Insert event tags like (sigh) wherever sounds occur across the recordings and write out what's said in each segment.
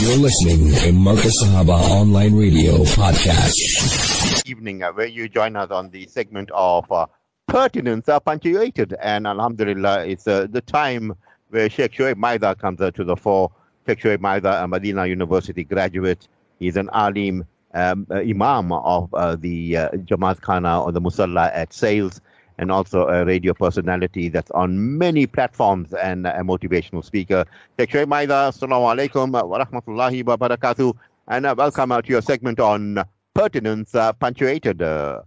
You're listening to Markaz Sahaba Online Radio Podcast. Evening, uh, where you join us on the segment of uh, Pertinence uh, Punctuated. And Alhamdulillah, it's uh, the time where Sheikh Shoaib Maida comes uh, to the fore. Sheikh Shoaib Maida, a Medina University graduate. He's an alim, um, uh, imam of uh, the uh, Jamaat Khana or the Musalla at Sales and also a radio personality that's on many platforms and a motivational speaker. Sheikh Shoaib Maida, assalamu alaikum wa rahmatullahi wa barakatuh, and uh, welcome to your segment on pertinence uh, punctuated, uh,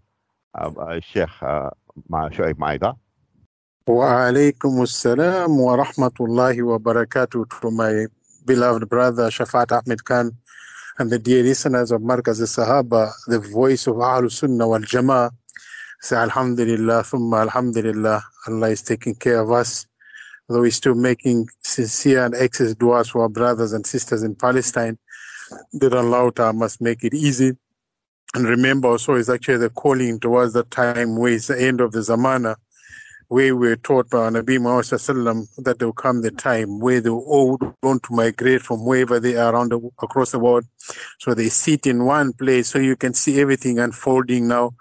uh, Sheikh uh, Maida. Wa alaikum assalam wa rahmatullahi wa barakatuh to my beloved brother Shafat Ahmed Khan and the dear listeners of Markaz al-Sahaba, the voice of Ahlul Sunnah wal Jama'ah. Say Alhamdulillah, thumma Alhamdulillah, Allah is taking care of us. Though we're still making sincere and excess du'as for our brothers and sisters in Palestine, that Allah must make it easy. And remember also, it's actually the calling towards the time where it's the end of the Zamana, where we're taught by Nabi Muhammad that there will come the time where they will all want to migrate from wherever they are around the, across the world. So they sit in one place so you can see everything unfolding now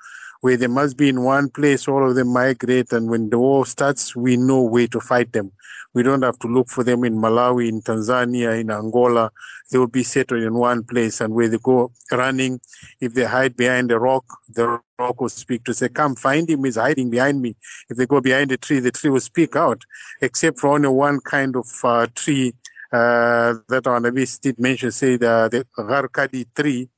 where they must be in one place, all of them migrate, and when the war starts, we know where to fight them. We don't have to look for them in Malawi, in Tanzania, in Angola. They will be settled in one place, and where they go running, if they hide behind a rock, the rock will speak to say, "Come, find him. He's hiding behind me." If they go behind a tree, the tree will speak out. Except for only one kind of uh, tree uh, that our Nabi did mention, say the, the Gharkadi tree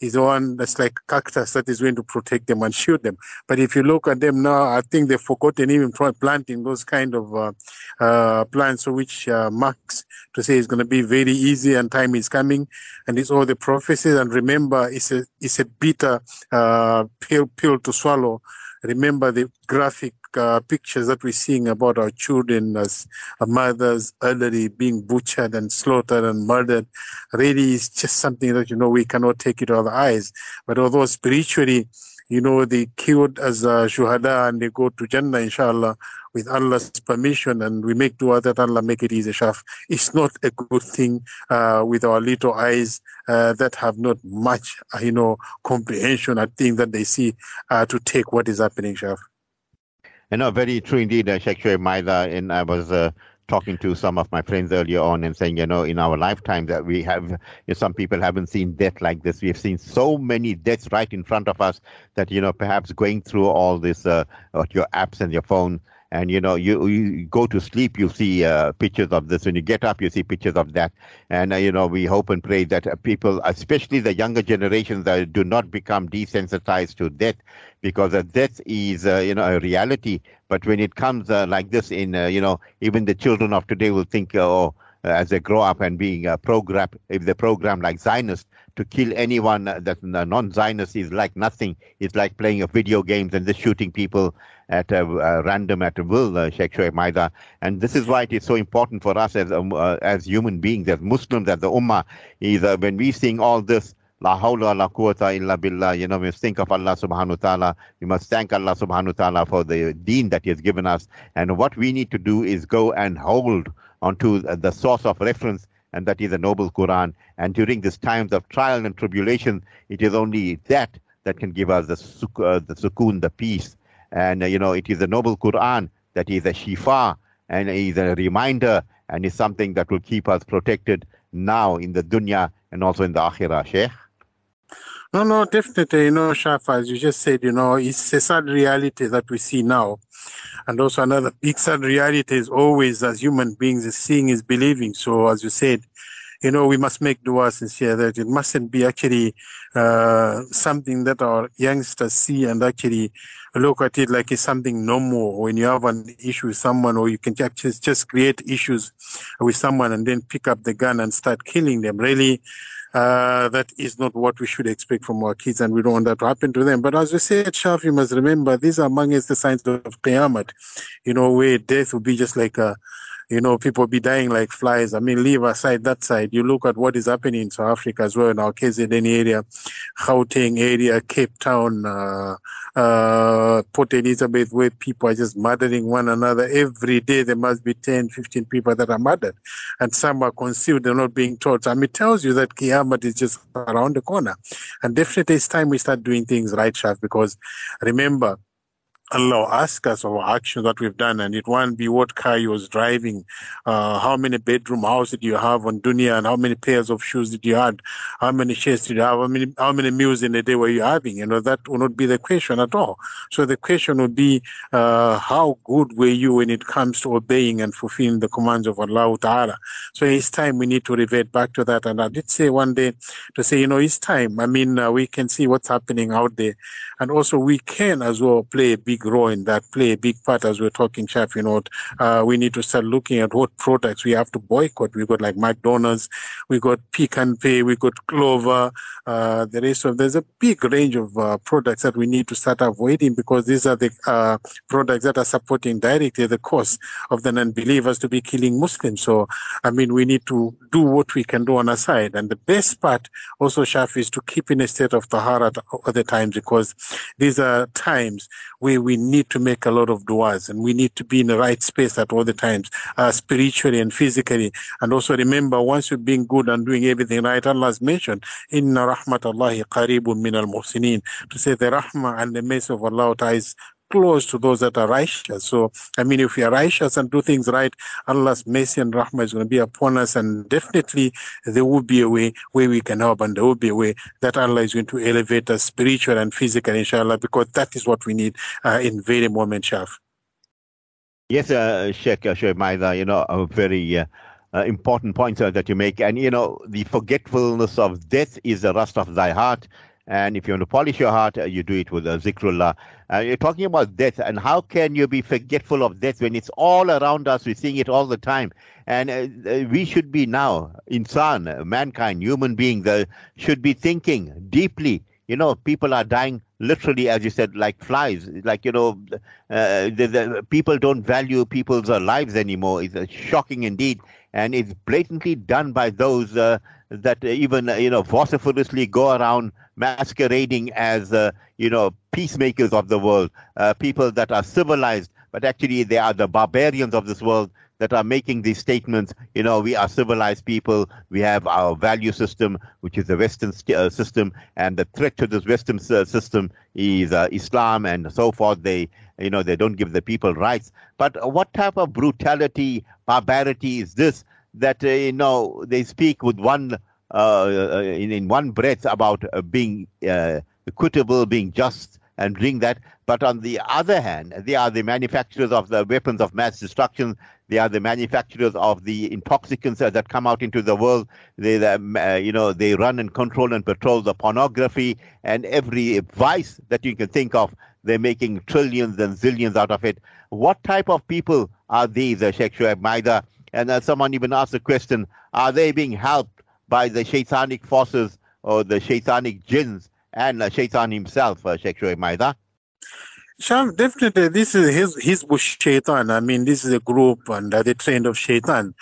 is the one that's like cactus that is going to protect them and shield them. But if you look at them now, I think they've forgotten even planting those kind of uh, uh, plants, which uh, marks to say it's going to be very easy and time is coming, and it's all the prophecies. And remember, it's a it's a bitter uh, pill pill to swallow. Remember the graphic uh, pictures that we're seeing about our children as uh, mothers elderly being butchered and slaughtered and murdered. Really is just something that you know we cannot take it out of the eyes. But although spiritually you know they killed as uh, shuhada and they go to jannah inshallah with Allah's permission and we make dua that Allah make it easy, Shaf. It's not a good thing uh, with our little eyes uh, that have not much, uh, you know, comprehension. I think that they see uh, to take what is happening, Shaf. You know, very true indeed, uh, Sheikh Shoaib Maida. And I was uh, talking to some of my friends earlier on and saying, you know, in our lifetime that we have, you know, some people haven't seen death like this. We've seen so many deaths right in front of us that, you know, perhaps going through all this, uh, your apps and your phone, and you know you, you go to sleep you see uh, pictures of this. When you get up you see pictures of that. And uh, you know we hope and pray that uh, people especially the younger generations uh, do not become desensitized to death because uh, death is uh, you know a reality. But when it comes like this in you know even the children of today will think oh as they grow up and being programmed if they program like Zionists to kill anyone that's non-Zionist is like nothing. It's like playing a video games and just shooting people at a, random at a will, uh, Sheikh Maida. And this is why it is so important for us as um, uh, as human beings, as Muslims, as the Ummah, is uh, when we sing all this, La hawla la quwwata illa billah. You know, we must think of Allah subhanahu wa ta'ala. We must thank Allah subhanahu wa ta'ala for the deen that He has given us. And what we need to do is go and hold onto the source of reference, and that is the noble Quran. And during these times of trial and tribulation, it is only that that can give us the, uh, the sukoon, the peace, and, uh, you know, it is the noble Quran that is a shifa and is a reminder and is something that will keep us protected now in the dunya and also in the akhirah, Sheikh. No, no, definitely. You know, Shafa, as you just said, you know, it's a sad reality that we see now. And also another big sad reality is always as human beings, is seeing is believing. So as you said, you know, we must make dua sincere that it mustn't be actually uh, something that our youngsters see and actually look at it like it's something normal when you have an issue with someone or you can just, just create issues with someone and then pick up the gun and start killing them. Really, uh, that is not what we should expect from our kids, and we don't want that to happen to them. But as we said, Shaf, you must remember these are among us the signs of Qiyamah, you know, where death will be just like a you know, people be dying like flies. I mean, leave aside that side. You look at what is happening in South Africa as well, in our KZN area, Gauteng area, Cape Town, uh, uh, Port Elizabeth, where people are just murdering one another. Every day there must be 10, 15 people that are murdered. And some are concealed, they're not being taught. I mean, it tells you that Qiyamah is just around the corner. And definitely it's time we start doing things right, Shaf, because remember, Allah ask us of actions that we've done, and it won't be what car you was driving, uh, how many bedroom house did you have on dunya, and how many pairs of shoes did you have, how many shares did you have, how many how many meals in a day were you having? You know that will not be the question at all. So the question would be, uh, how good were you when it comes to obeying and fulfilling the commands of Allah Taala? So it's time we need to revert back to that. And I did say one day to say, you know, it's time. I mean, uh, we can see what's happening out there, and also we can as well play a big role in that, play a big part as we're talking, Chef. You know, uh, we need to start looking at what products we have to boycott. We've got like McDonald's, we got Pick n Pay, we got Clover, uh, the rest of there's a big range of uh, products that we need to start avoiding because these are the uh, products that are supporting directly the cause of the non-believers to be killing Muslims. So, I mean, we need to do what we can do on our side. And the best part also, Chef, is to keep in a state of tahara at the times because these are times where we need to make a lot of du'as and we need to be in the right space at all the times, uh, spiritually and physically. And also remember, once you're being good and doing everything right, Allah has mentioned, Inna rahmatallahi qareebun min al muhsinin, to say the rahmah and the mercy of Allah is close to those that are righteous. So, I mean, if we are righteous and do things right, Allah's mercy and rahmah is going to be upon us. And definitely there will be a way where we can help and there will be a way that Allah is going to elevate us spiritual and physical, inshallah, because that is what we need uh, in very moment, Shaf. Yes, uh, Sheikh uh, Shoaib you know, a very uh, uh, important point uh, that you make. And, you know, the forgetfulness of death is the rust of thy heart. And if you want to polish your heart, uh, you do it with uh, zikrullah. Uh, you're talking about death, and how can you be forgetful of death when it's all around us? We're seeing it all the time. And uh, uh we should be now, insan, mankind, human beings, uh, should be thinking deeply. You know, people are dying literally, as you said, like flies. Like, you know, uh, the, the, people don't value people's lives anymore. It's shocking indeed. And it's blatantly done by those that even, you know, vociferously go around masquerading as, uh, you know, peacemakers of the world, uh, people that are civilized, but actually they are the barbarians of this world that are making these statements. You know, we are civilized people. We have our value system, which is the Western uh, system, and the threat to this Western uh, system is uh, Islam and so forth. They, you know, they don't give the people rights. But what type of brutality, barbarity is this? That uh, you know they speak with one uh, uh, in, in one breath about being equitable, being just, and doing that. But on the other hand, they are the manufacturers of the weapons of mass destruction. They are the manufacturers of the intoxicants that come out into the world. They, uh, you know, they run and control and patrol the pornography and every vice that you can think of. They're making trillions and zillions out of it. What type of people are these, Sheikh Shoaib Maida? And uh, someone even asked the question: Are they being helped by the shaitanic forces or the shaitanic jinns and uh, shaitan himself, uh, Sheikh Shoaib Maida? Sham, definitely, this is his his shaitan. I mean, this is a group and the trend of shaitan,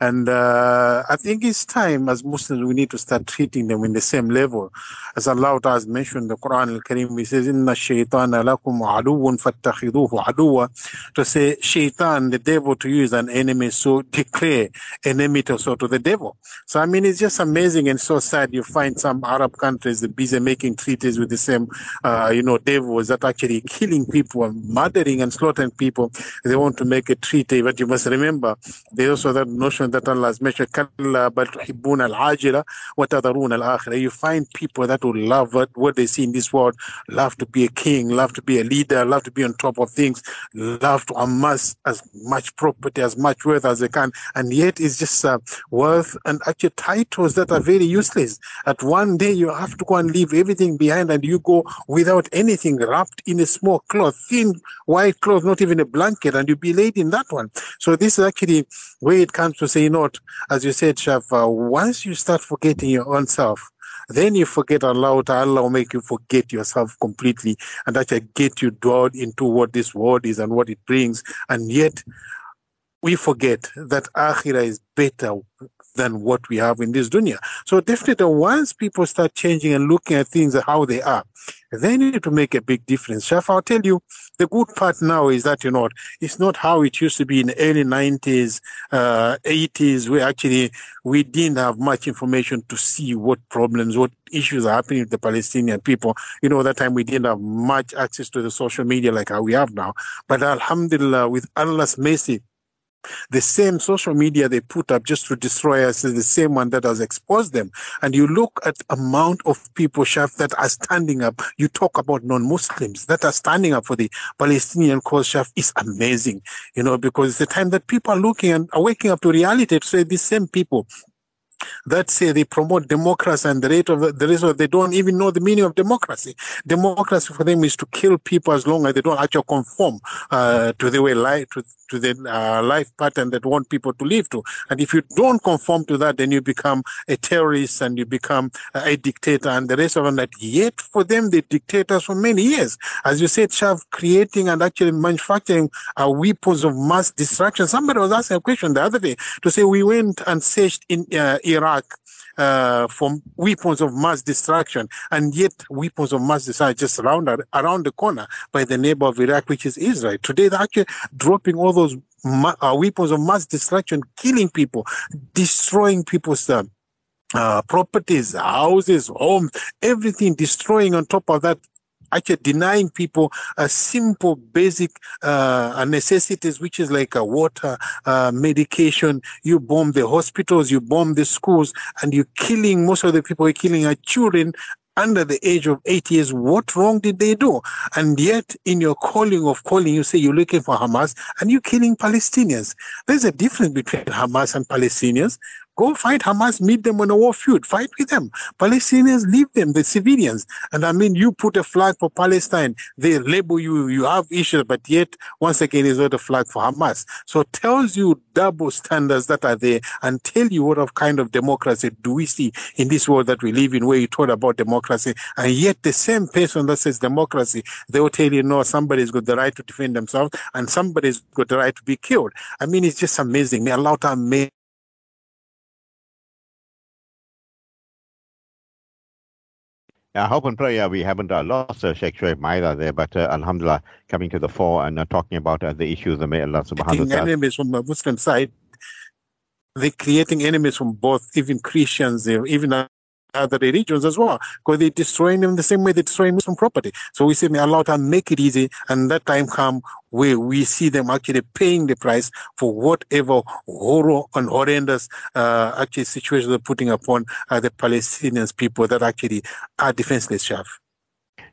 and uh, I think it's time as Muslims we need to start treating them in the same level, as Allah has mentioned the Quran al-Karim. He says, "Inna shaitan lakum aduwwun fattakhiduhu aduwa." To say shaitan, the devil, to you is an enemy, so declare enemy to so to the devil. So I mean, it's just amazing and so sad. You find some Arab countries busy making treaties with the same, uh, you know, devils that actually killing killing people murdering and slaughtering people. They want to make a treaty, but you must remember there's also that notion that Allah has mentioned, You find people that will love what, what they see in this world, love to be a king, love to be a leader, love to be on top of things, love to amass as much property, as much wealth as they can, and yet it's just uh, wealth and actually titles that are very useless. At one day you have to go and leave everything behind and you go without anything wrapped in a small cloth, thin white cloth, not even a blanket, and you be laid in that one. So this is actually where it comes to say, not as you said, Shaf, uh, once you start forgetting your own self, then you forget Allah, Allah will make you forget yourself completely and actually get you drawn into what this world is and what it brings. And yet, we forget that akhirah is better than what we have in this dunya. So definitely once people start changing and looking at things how they are, they need to make a big difference. Chef, I'll tell you, the good part now is that, you know, it's not how it used to be in the early 90s, uh, 80s, where actually we didn't have much information to see what problems, what issues are happening with the Palestinian people. You know, that time we didn't have much access to the social media like how we have now. But Alhamdulillah, with Allah's mercy, the same social media they put up just to destroy us is the same one that has exposed them. And you look at amount of people, Chef, that are standing up. You talk about non-Muslims that are standing up for the Palestinian cause, Chef, is amazing. You know, because it's the time that people are looking and are waking up to reality to say these same people that say they promote democracy and the rate of the, the they don't even know the meaning of democracy. Democracy for them is to kill people as long as they don't actually conform uh, to the way life to, to the uh, life pattern that want people to live to. And if you don't conform to that, then you become a terrorist and you become a dictator and the rest of them. That yet for them, the dictators for many years, as you said, Shaf, creating and actually manufacturing uh, weapons of mass destruction. Somebody was asking a question the other day to say we went and searched in uh, Iraq uh, for weapons of mass destruction, and yet weapons of mass destruction just around around the corner by the neighbor of Iraq, which is Israel. Today, they're actually dropping all those ma- uh, weapons of mass destruction, killing people, destroying people's. Uh, uh, properties, houses, homes, everything destroying on top of that actually denying people a simple basic uh, necessities, which is like a water, uh, medication. You bomb the hospitals, you bomb the schools, and you're killing most of the people. You're killing our children under the age of eight years, what wrong did they do? And yet, in your calling of calling, you say you're looking for Hamas and you're killing Palestinians. There's a difference between Hamas and Palestinians. Go fight Hamas, meet them on a war field, fight with them. Palestinians, leave them, the civilians. And I mean, you put a flag for Palestine, they label you, you have issues, but yet, once again, is not a flag for Hamas. So it tells you double standards that are there and tell you what kind of democracy do we see in this world that we live in, where you talk about democracy. And yet, the same person that says democracy, they will tell you, no, somebody's got the right to defend themselves and somebody's got the right to be killed. I mean, it's just amazing. May Allah make I hope and pray uh, we haven't uh, lost uh, Sheikh Shoaib Maida there, but uh, Alhamdulillah, coming to the fore and uh, talking about uh, the issues, of may Allah subhanahu wa ta'ala. enemies from the Muslim side, they're creating enemies from both, even Christians, even other religions as well, because they're destroying them the same way they destroy Muslim property. So we say, may Allah to make it easy, and that time come where we see them actually paying the price for whatever horror and horrendous uh, actually situations they're putting upon uh, the Palestinians people that actually are defenseless, Shaf.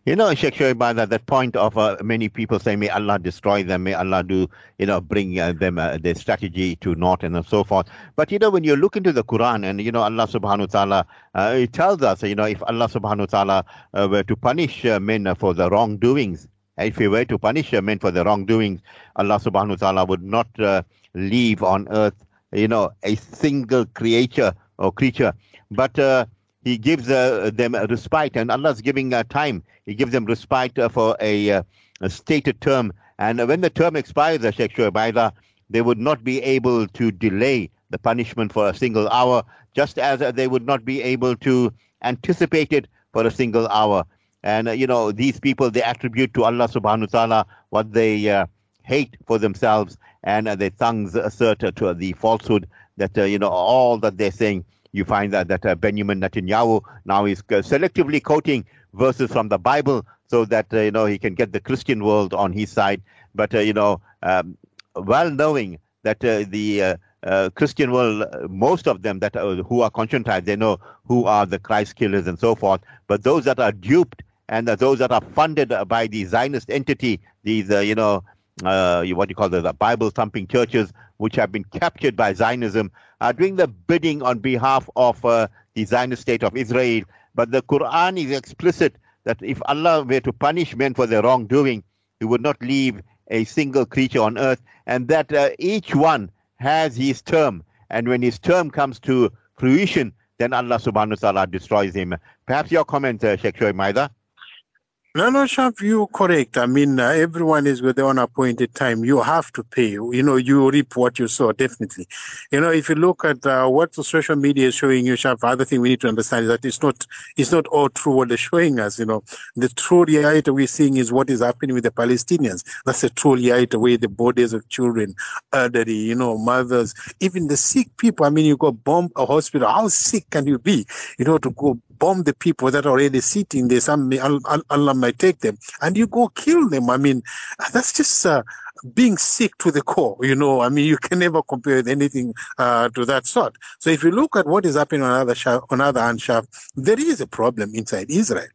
You know, Sheikh Shoaib, at that point of uh, many people saying, may Allah destroy them, may Allah do, you know, bring uh, them uh, their strategy to naught and so forth. But, you know, when you look into the Quran and, you know, Allah subhanahu wa ta'ala, uh, it tells us, you know, if Allah subhanahu wa ta'ala uh, were to punish uh, men for the wrongdoings, if he were to punish men for the wrongdoings, Allah subhanahu wa ta'ala would not leave on earth, you know, a single creature or creature. But he gives uh, them a respite, and Allah is giving uh, time. He gives them respite uh, for a, uh, a, stated term. And when the term expires, uh, Sheikh Shoaib they would not be able to delay the punishment for a single hour, just as uh, they would not be able to anticipate it for a single hour. And, uh, you know, these people, they attribute to Allah subhanahu wa ta'ala what they hate for themselves, and their tongues assert to the falsehood that, you know, all that they're saying you find that, that uh, Benjamin Netanyahu now is uh, selectively quoting verses from the Bible so that uh, you know he can get the Christian world on his side. But uh, you know, um, well knowing that uh, the uh, Christian world, most of them that who are conscientized, they know who are the Christ killers and so forth. But those that are duped and those that are funded by the Zionist entity, these you know uh, what you call the, the Bible thumping churches, which have been captured by Zionism, are doing the bidding on behalf of uh, the Zionist state of Israel. But the Quran is explicit that if Allah were to punish men for their wrongdoing, He would not leave a single creature on earth, and that uh, each one has his term. And when his term comes to fruition, then Allah subhanahu wa ta'ala destroys him. Perhaps your comment, uh, Sheikh Shoaib Maida? No, no, Sharp, you're correct. I mean, uh, everyone is with their own appointed time. You have to pay. You know, you reap what you sow, definitely. You know, if you look at uh, what the social media is showing you, Sharp, other thing we need to understand is that it's not, it's not all true what they're showing us. You know, the true reality we're seeing is what is happening with the Palestinians. That's the true reality where the bodies of children, elderly, you know, mothers, even the sick people. I mean, you go bomb a hospital. How sick can you be, you know, to go bomb the people that are already sitting there. Some Allah might take them, and you go kill them. I mean, that's just uh, being sick to the core. You know, I mean, (laughs) you can never compare anything uh, to that sort. So if you look at what is happening on other on other hand, there is a problem inside Israel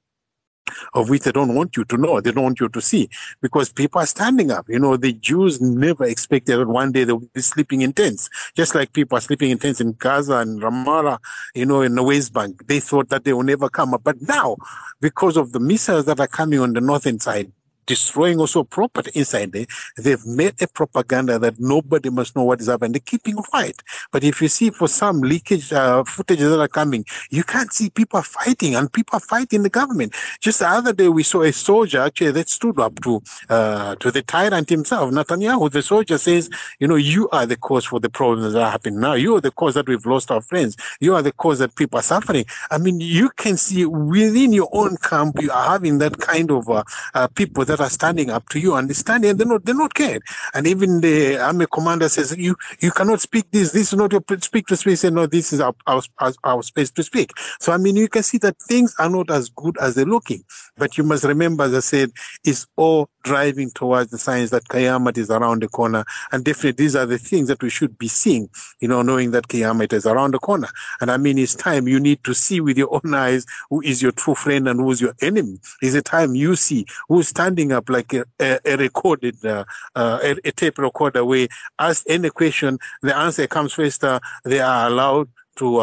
of which they don't want you to know, they don't want you to see, because people are standing up. You know, the Jews never expected that one day they would be sleeping in tents, just like people are sleeping in tents in Gaza and Ramallah, you know, in the West Bank. They thought that they will never come up. But now, because of the missiles that are coming on the northern side, destroying also property inside there. They've made a propaganda that nobody must know what is happening. They're keeping quiet. But if you see for some leakage uh, footages that are coming, you can't see people fighting and people are fighting the government. Just the other day, we saw a soldier actually that stood up to uh, to the tyrant himself, Netanyahu. The soldier says, you know, you are the cause for the problems that are happening now. You are the cause that we've lost our friends. You are the cause that people are suffering. I mean, you can see within your own camp, you are having that kind of uh, uh people that are standing up to you, understanding, and they're not, they're not cared. And even the army commander says, you, you cannot speak this. This is not your speak to space. And no, this is our, our, our space to speak. So, I mean, you can see that things are not as good as they're looking. But you must remember, as I said, it's all driving towards the signs that Qiyamah is around the corner. And definitely these are the things that we should be seeing, you know, knowing that Qiyamah is around the corner. And I mean, it's time you need to see with your own eyes who is your true friend and who is your enemy. It's a time you see who's standing up like a, a, a recorded, uh, uh, a, a, tape recorder where ask any question, the answer comes first, uh, they are allowed to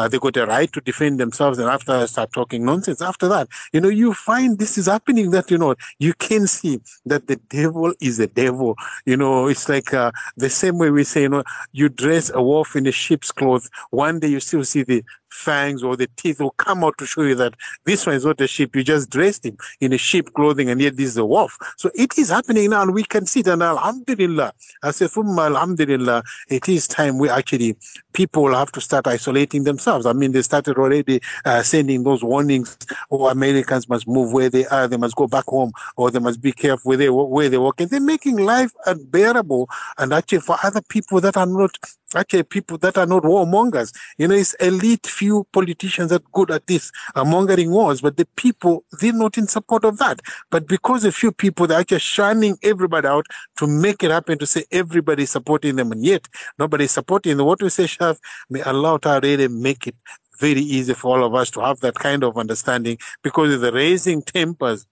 uh, they got a right to defend themselves and after start talking nonsense after that you know you find this is happening that you know you can see that the devil is a devil you know it's like uh, the same way we say you know you dress a wolf in a sheep's clothes one day you still see the fangs or the teeth will come out to show you that this one is not a sheep. You just dressed him in a sheep clothing and yet this is a wolf. So it is happening now and we can see it. And Alhamdulillah, I say, Alhamdulillah, it is time we actually, people have to start isolating themselves. I mean, they started already uh, sending those warnings, oh, Americans must move where they are, they must go back home, or they must be careful where they, where they. And they're making life unbearable and actually for other people that are not actually people that are not warmongers. You know, it's elite few politicians that are good at this, uh, mongering wars, but the people, they're not in support of that. But because a few people, they're actually shunning everybody out to make it happen, to say everybody supporting them, and yet nobody is supporting them. What we say, Shaf, may Allah really make it very easy for all of us to have that kind of understanding because the raising tempers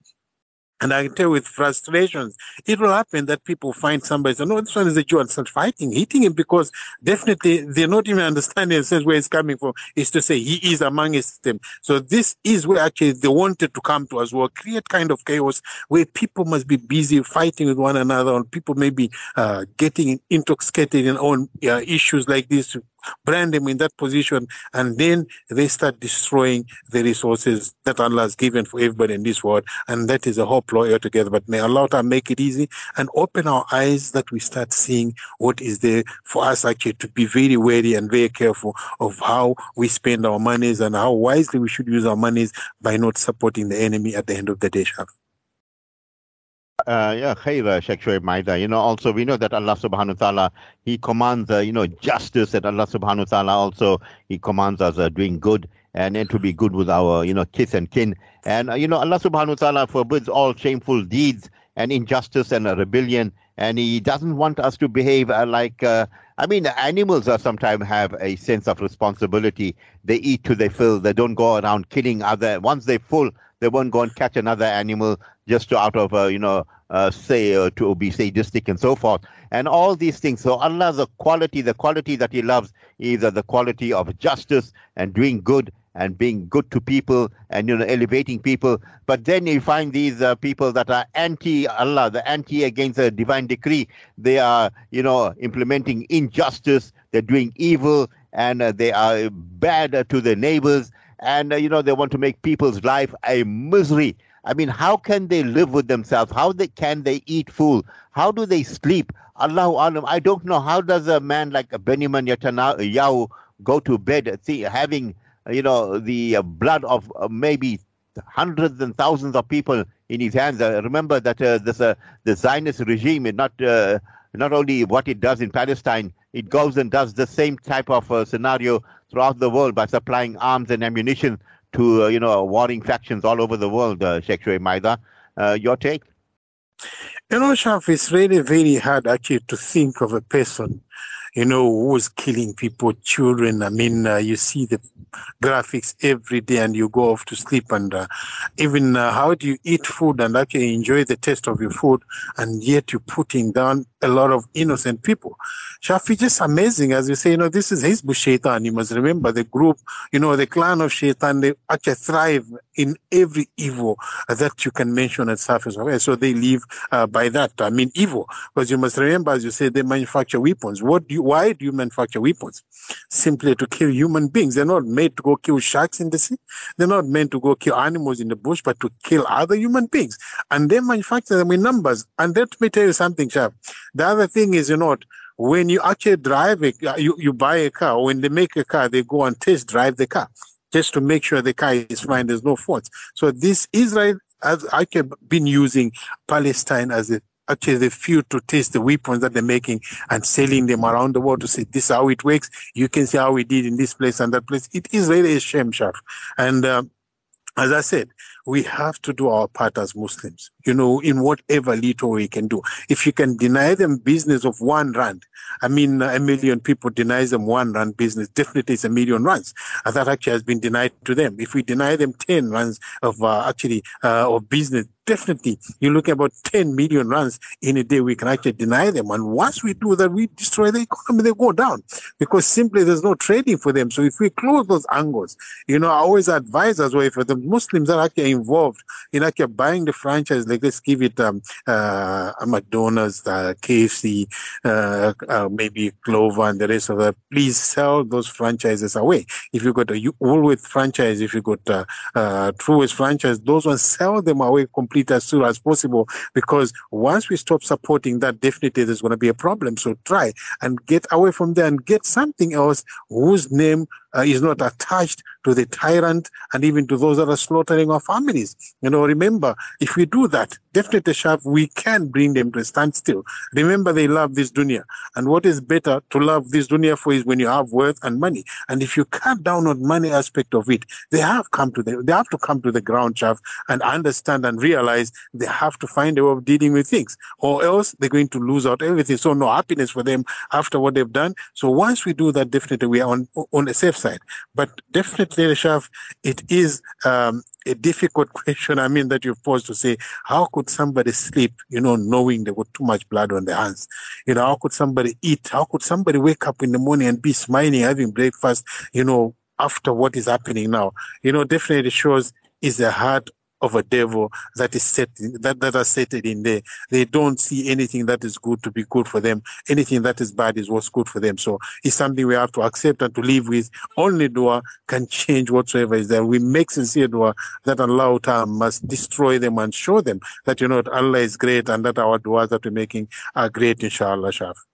and I can tell with frustrations, it will happen that people find somebody say, no, this one is a Jew and start fighting, hitting him because definitely they're not even understanding the sense where it's coming from is to say he is amongst them. So this is where actually they wanted to come to as well, create kind of chaos where people must be busy fighting with one another and people may be uh, getting intoxicated in on uh, issues like this brand them in that position, and then they start destroying the resources that Allah has given for everybody in this world. And that is a whole ploy altogether. But may Allah make it easy and open our eyes that we start seeing what is there for us actually to be very wary and very careful of how we spend our monies and how wisely we should use our monies by not supporting the enemy at the end of the day, Shaf. Uh, yeah, khair, Sheikh Shoaib Maida. You know, also we know that Allah subhanahu wa ta'ala, He commands, uh, you know, justice, that Allah subhanahu wa ta'ala also, He commands us uh, doing good and then to be good with our, you know, kith and kin. And, uh, you know, Allah subhanahu wa ta'ala forbids all shameful deeds and injustice and rebellion. And He doesn't want us to behave uh, like, uh, I mean, animals are sometimes have a sense of responsibility. They eat to their fill. They don't go around killing other. Once they're full, they won't go and catch another animal just to out of uh, you know uh, say uh, to be sadistic and so forth. And all these things so allah's a quality the quality that he loves is the quality of justice and doing good and being good to people and you know elevating people. But then you find these uh, people that are anti allah the anti against the divine decree. They are you know implementing injustice. They're doing evil and uh, they are bad to their neighbors. And uh, you know they want to make people's life a misery I mean, how can they live with themselves? How they, can they eat food? How do they sleep? Allahu Alam, I don't know. How does a man like Benjamin Netanyahu go to bed see, having, you know, the uh, blood of uh, maybe hundreds and thousands of people in his hands? Uh, remember that uh, this, uh, the Zionist regime is not, not only what it does in Palestine, it goes and does the same type of scenario throughout the world by supplying arms and ammunition to uh, you know warring factions all over the world. Uh, Sheikh Maida, uh, your take? You know, Shaf, it's really very hard actually to think of a person you know, who's killing people, children. I mean, uh, you see the graphics every day and you go off to sleep. And uh, even uh, how do you eat food and actually enjoy the taste of your food and yet you're putting down a lot of innocent people. Shafi, just amazing. As you say, you know, this is Hizb Shaitan. You must remember the group, you know, the clan of Shaitan, they actually thrive in every evil that you can mention at surface. So they live uh, by that. I mean, evil. Because you must remember, as you say, they manufacture weapons. What do you, why do you manufacture weapons? Simply to kill human beings. They're not made to go kill sharks in the sea. They're not meant to go kill animals in the bush, but to kill other human beings. And they manufacture them in numbers. And let me tell you something, chap. The other thing is, you know, when you actually drive it, uh, you, you buy a car, when they make a car, they go and test drive the car just to make sure the car is fine, there's no faults. So this Israel has actually been using Palestine as a actually the few to test the weapons that they're making and selling them around the world to say this is how it works. You can see how we did in this place and that place. It is really a shame, Shaf. And um, as I said, we have to do our part as Muslims, you know, in whatever little we can do. If you can deny them business of one rand, I mean, a million people denies them one rand business, definitely it's a million rands. And that actually has been denied to them. If we deny them 10 rands of uh, actually uh, of business, definitely you're looking about 10 million rands in a day we can actually deny them and once we do that we destroy the economy they go down because simply there's no trading for them so if we close those angles you know i always advise as well for the muslims are actually involved in actually buying the franchise like let's give it um, uh, a mcdonald's uh, kfc uh, uh, maybe clover and the rest of that please sell those franchises away if you got a you, woolworth franchise if you got a uh, uh, truest franchise those ones sell them away complete as soon as possible because once we stop supporting that, definitely there's going to be a problem. So try and get away from there and get something else whose name uh, is not attached to the tyrant and even to those that are slaughtering our families. You know, remember, if we do that, definitely, Shaf, we can bring them to a standstill. Remember, they love this dunya. And what is better to love this dunya for is when you have wealth and money. And if you cut down on money aspect of it, they have come to the, they have to come to the ground, Shaf, and understand and realize they have to find a way of dealing with things or else they're going to lose out everything. So no happiness for them after what they've done. So once we do that, definitely we are on, on a safe side. But definitely, Rashaf, it is um, a difficult (laughs) question. I mean, that you've posed to say, how could somebody sleep, you know, knowing they got too much blood on their hands? You know, how could somebody eat? How could somebody wake up in the morning and be smiling, having breakfast, you know, after what is happening now? You know, definitely shows is the heart of a devil that is set that, that are set in there. They don't see anything that is good to be good for them. Anything that is bad is what's good for them. So it's something we have to accept and to live with. Only dua can change whatsoever is there. We make sincere dua that Allah Ta'ala must destroy them and show them that you know Allah is great and that our duas that we're making are great, inshallah, Shaf.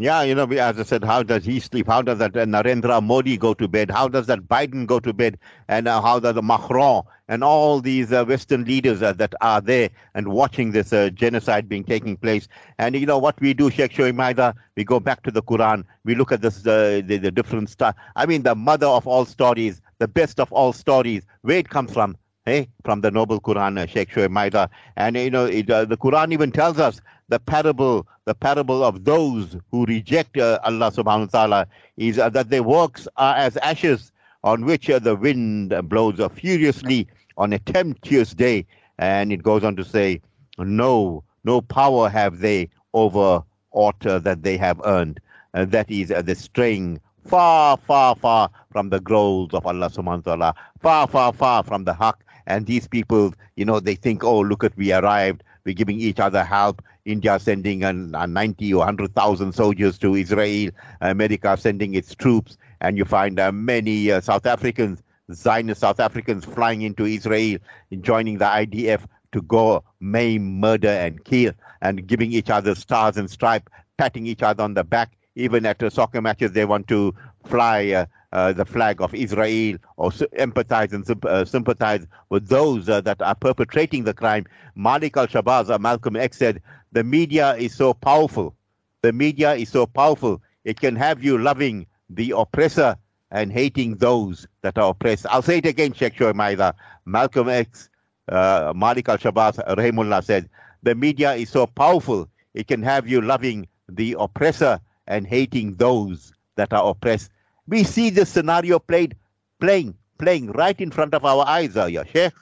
Yeah, you know, as I said, how does he sleep? How does that uh, Narendra Modi go to bed? How does that Biden go to bed? And uh, how does the Macron and all these uh, Western leaders uh, that are there and watching this uh, genocide being taking place? And you know what we do, Sheikh Shoaib We go back to the Quran. We look at this, uh, the, the different stuff. I mean, the mother of all stories, the best of all stories, where it comes from. Hey, from the noble Quran, Sheikh Shoaib And you know, it, the Quran even tells us the parable, the parable of those who reject uh, Allah subhanahu wa ta'ala is uh, that their works are as ashes on which uh, the wind blows furiously on a tempestuous day. And it goes on to say, no, no power have they over aught that they have earned. Uh, that is uh, the straying far, far, far from the goals of Allah subhanahu wa ta'ala, far, far, far from the haqq. And these people, you know, they think, oh, look at, we arrived. We're giving each other help. India sending an, a 90 or 100,000 soldiers to Israel. America sending its troops. And you find uh, many uh, South Africans Zionist South Africans flying into Israel, joining the IDF to go maim, murder, and kill, and giving each other stars and stripes, patting each other on the back. Even at the soccer matches, they want to fly uh, uh, the flag of Israel or empathize and uh, sympathize with those uh, that are perpetrating the crime. Malik Al Shabazz, uh, Malcolm X said, The media is so powerful. The media is so powerful. It can have you loving the oppressor and hating those that are oppressed. I'll say it again, Sheikh Shoaib Malcolm X, uh, Malik Al Shabazz, Rahimullah said, The media is so powerful. It can have you loving the oppressor and hating those that are oppressed. We see this scenario played, playing, playing right in front of our eyes, uh, yeah, Sheikh.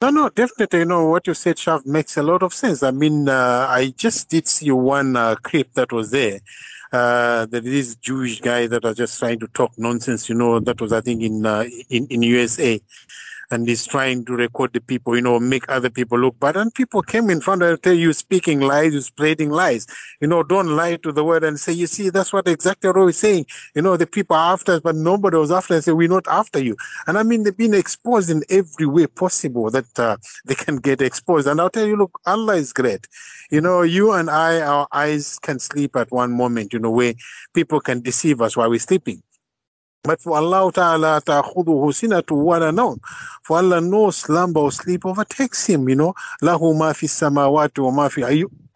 No, no, definitely. You know, what you said, Shaf, makes a lot of sense. I mean, uh, I just did see one uh, clip that was there. Uh, that this Jewish guy that was just trying to talk nonsense, you know, that was, I think, in, uh, in, in USA and he's trying to record the people, you know, make other people look bad. And people came in front of tell you speaking lies, you spreading lies. You know, don't lie to the world and say, you see, that's what exactly Roy is saying. You know, the people are after us, but nobody was after us. Say, we're not after you. And I mean, they've been exposed in every way possible that uh, (laughs) they can get exposed. And I'll tell you, look, Allah is great. You know, you and I, our eyes can sleep at one moment, you know, where people can deceive us while we're sleeping. But for Allah Ta'ala ta'khuduhu sinatu wala nawm. For Allah no slumber or sleep overtakes him, you know. Lahu ma fi samawati wa ma fi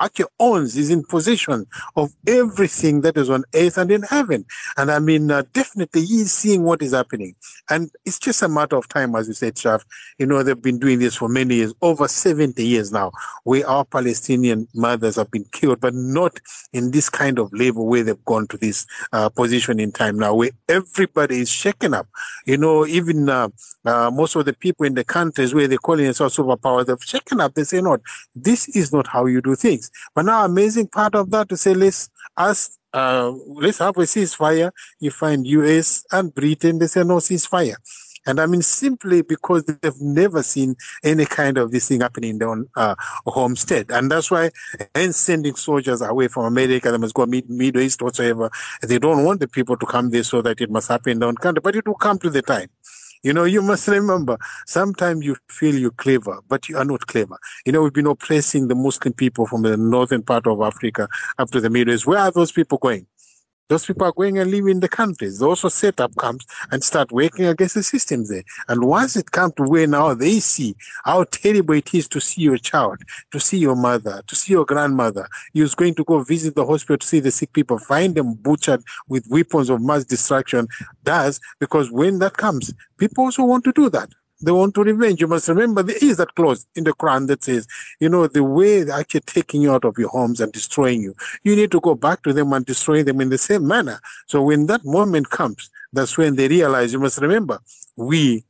actually owns, is in possession of everything that is on earth and in heaven. And I mean, uh, definitely he's seeing what is happening. And it's just a matter of time, as you said, Shaf. You know, they've been doing this for many years, over 70 years now, where our Palestinian mothers have been killed, but not in this kind of labor where they've gone to this uh, position in time now, where everybody is shaken up. You know, even uh, uh, most of the people in the countries where they're calling themselves superpowers, they've shaken up. They say, no, this is not how you do things. But now, amazing part of that to say, let's ask, uh, let's have a ceasefire. You find US and Britain, they say no ceasefire. And I mean, simply because they've never seen any kind of this thing happening in their own uh, homestead. And that's why, and sending soldiers away from America, they must go mid, Middle East, whatsoever. They don't want the people to come there so that it must happen in their own country, but it will come to the time. You know, you must remember, sometimes you feel you're clever, but you are not clever. You know, we've been oppressing the Muslim people from the northern part of Africa up to the Middle East. Where are those people going? Those people are going and live in the countries. They also set up camps and start working against the systems there. And once it comes to where now they see how terrible it is to see your child, to see your mother, to see your grandmother, you're going to go visit the hospital to see the sick people, find them butchered with weapons of mass destruction. Does because when that comes, people also want to do that. They want to revenge. You must remember there is that clause in the Quran that says, you know, the way they're actually taking you out of your homes and destroying you, you need to go back to them and destroy them in the same manner. So when that moment comes, that's when they realize, you must remember, we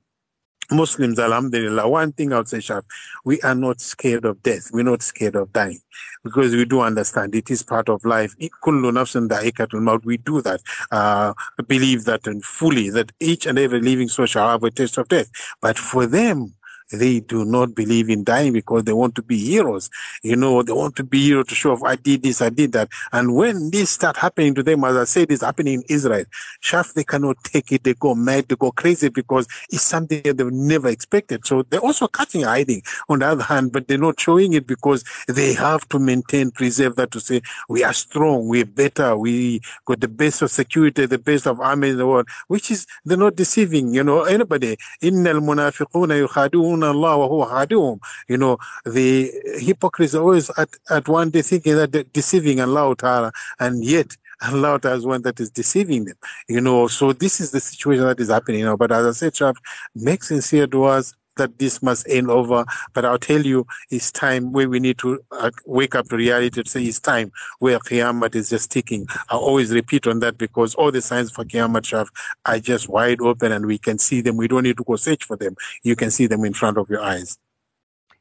Muslims, alhamdulillah, one thing I would say, Shaf, we are not scared of death. We're not scared of dying because we do understand it is part of life. We do that, uh, believe that and fully that each and every living soul shall have a taste of death. But for them, they do not believe in dying because they want to be heroes. You know, they want to be heroes to show off, I did this, I did that. And when this start happening to them, as I said, it's happening in Israel, Shaf, they cannot take it. They go mad, they go crazy because it's something that they've never expected. So they're also cutting hiding on the other hand, but they're not showing it because they have to maintain, preserve that to say, we are strong, we're better, we got the best of security, the best of army in the world, which is, they're not deceiving, you know, anybody. إن المنافقون يخادعون Allah wa huwa You know, the hypocrites are always at, at one day thinking that they're deceiving Allah Ta'ala, and yet (laughs) Allah Ta'ala is one that is deceiving them. You know, so this is the situation that is happening you now. But as I said, make sincere duas that this must end over. But I'll tell you, it's time where we need to uh, wake up to reality to say it's time where Qiyamah is just ticking. I always repeat on that because all the signs for Qiyamah are just wide open and we can see them. We don't need to go search for them. You can see them in front of your eyes.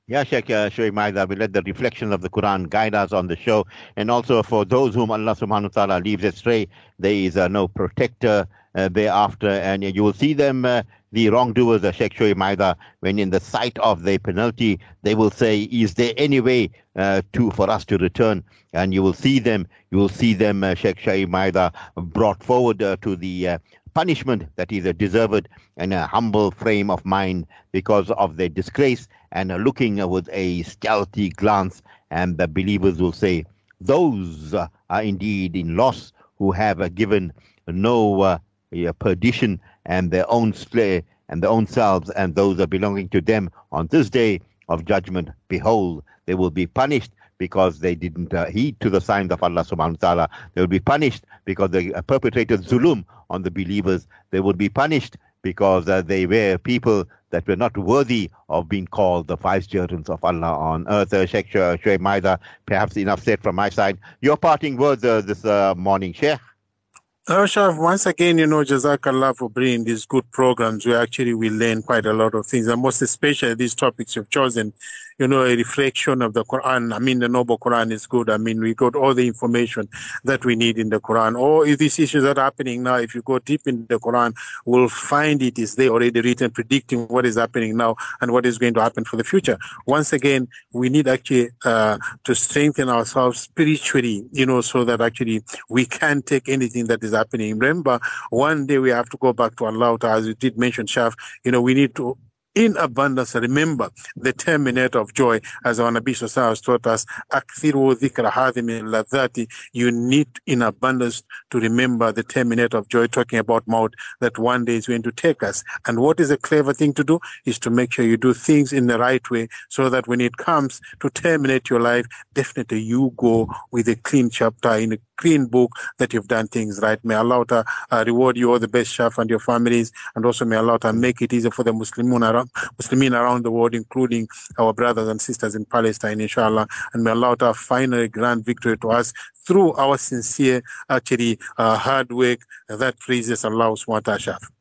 Yeah, Sheikh uh, Shoaib Maida, we let the reflection of the Quran guide us on the show. And also for those whom Allah subhanahu wa ta'ala leaves astray, there is uh, no protector thereafter. And you will see them uh, the wrongdoers, the Sheikh Maida, when in the sight of their penalty, they will say, is there any way uh, to for us to return? And you will see them, you will see them, uh, Maida, brought forward uh, to the uh, punishment that is a deserved and a humble frame of mind because of their disgrace and looking with a stealthy glance. And the believers will say, Those are indeed in loss who have given no uh, perdition and their own slay and their own selves and those are belonging to them on this day of judgment. Behold, they will be punished because they didn't uh, heed to the signs of Allah subhanahu wa ta'ala. They will be punished because they perpetrated zulum on the believers. They will be punished because uh, they were people that were not worthy of being called the five vicegerents of Allah on earth. Uh, Sheikh Shoaib Maida, perhaps enough said from my side. Your parting words uh, this uh, morning, Sheikh. Uh, Shaf, once again, you know, Jazakallah for bringing these good programs. Where actually we learn quite a lot of things, and most especially these topics you've chosen you know, a reflection of the Quran. I mean, the Noble Quran is good. I mean, we got all the information that we need in the Quran. All these issues that are happening now, if you go deep in the Quran, we'll find it is there already written, predicting what is happening now and what is going to happen for the future. Once again, we need actually uh, to strengthen ourselves spiritually, you know, so that actually we can take anything that is happening. Remember, one day we have to go back to Allah, as you did mention, Shaf, you know, we need to in abundance. Remember the terminator of joy, as our Nabi has taught us, you need in abundance to remember the terminator of joy, talking about maut that one day is going to take us. And what is a clever thing to do is to make sure you do things in the right way so that when it comes to terminate your life, definitely you go with a clean chapter in a clean book that you've done things right. May Allah uh, reward you all the best, Shaf, and your families, and also may Allah make it easier for the Muslimun around, Muslimin around the world, including our brothers and sisters in Palestine, inshallah. And may Allah finally grant victory to us through our sincere, actually, uh, hard work that pleases Allah subhanahu wa.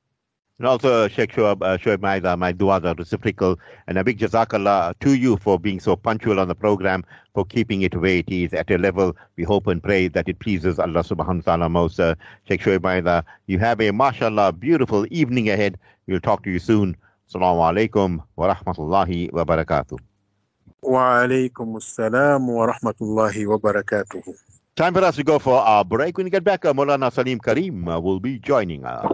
And also, Sheikh Shoaib, uh, Shoaib Maida, my du'as are reciprocal. And a big jazakallah to you for being so punctual on the program, for keeping it where it is at a level we hope and pray that it pleases Allah subhanahu wa ta'ala most. Uh, Sheikh Shoaib Maida, you have a mashallah beautiful evening ahead. We'll talk to you soon. Assalamu alaikum wa rahmatullahi wa barakatuh. Wa alaikum assalam wa rahmatullahi wa barakatuh. Time for us to go for our break. When we get back, uh, Molana Salim Karim uh, will be joining us.